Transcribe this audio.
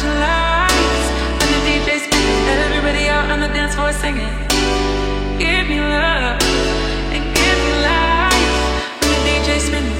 flashing lights. When the DJ's spinning Everybody out on the dance floor singing. Give me love And give me life. When the DJ's spinning.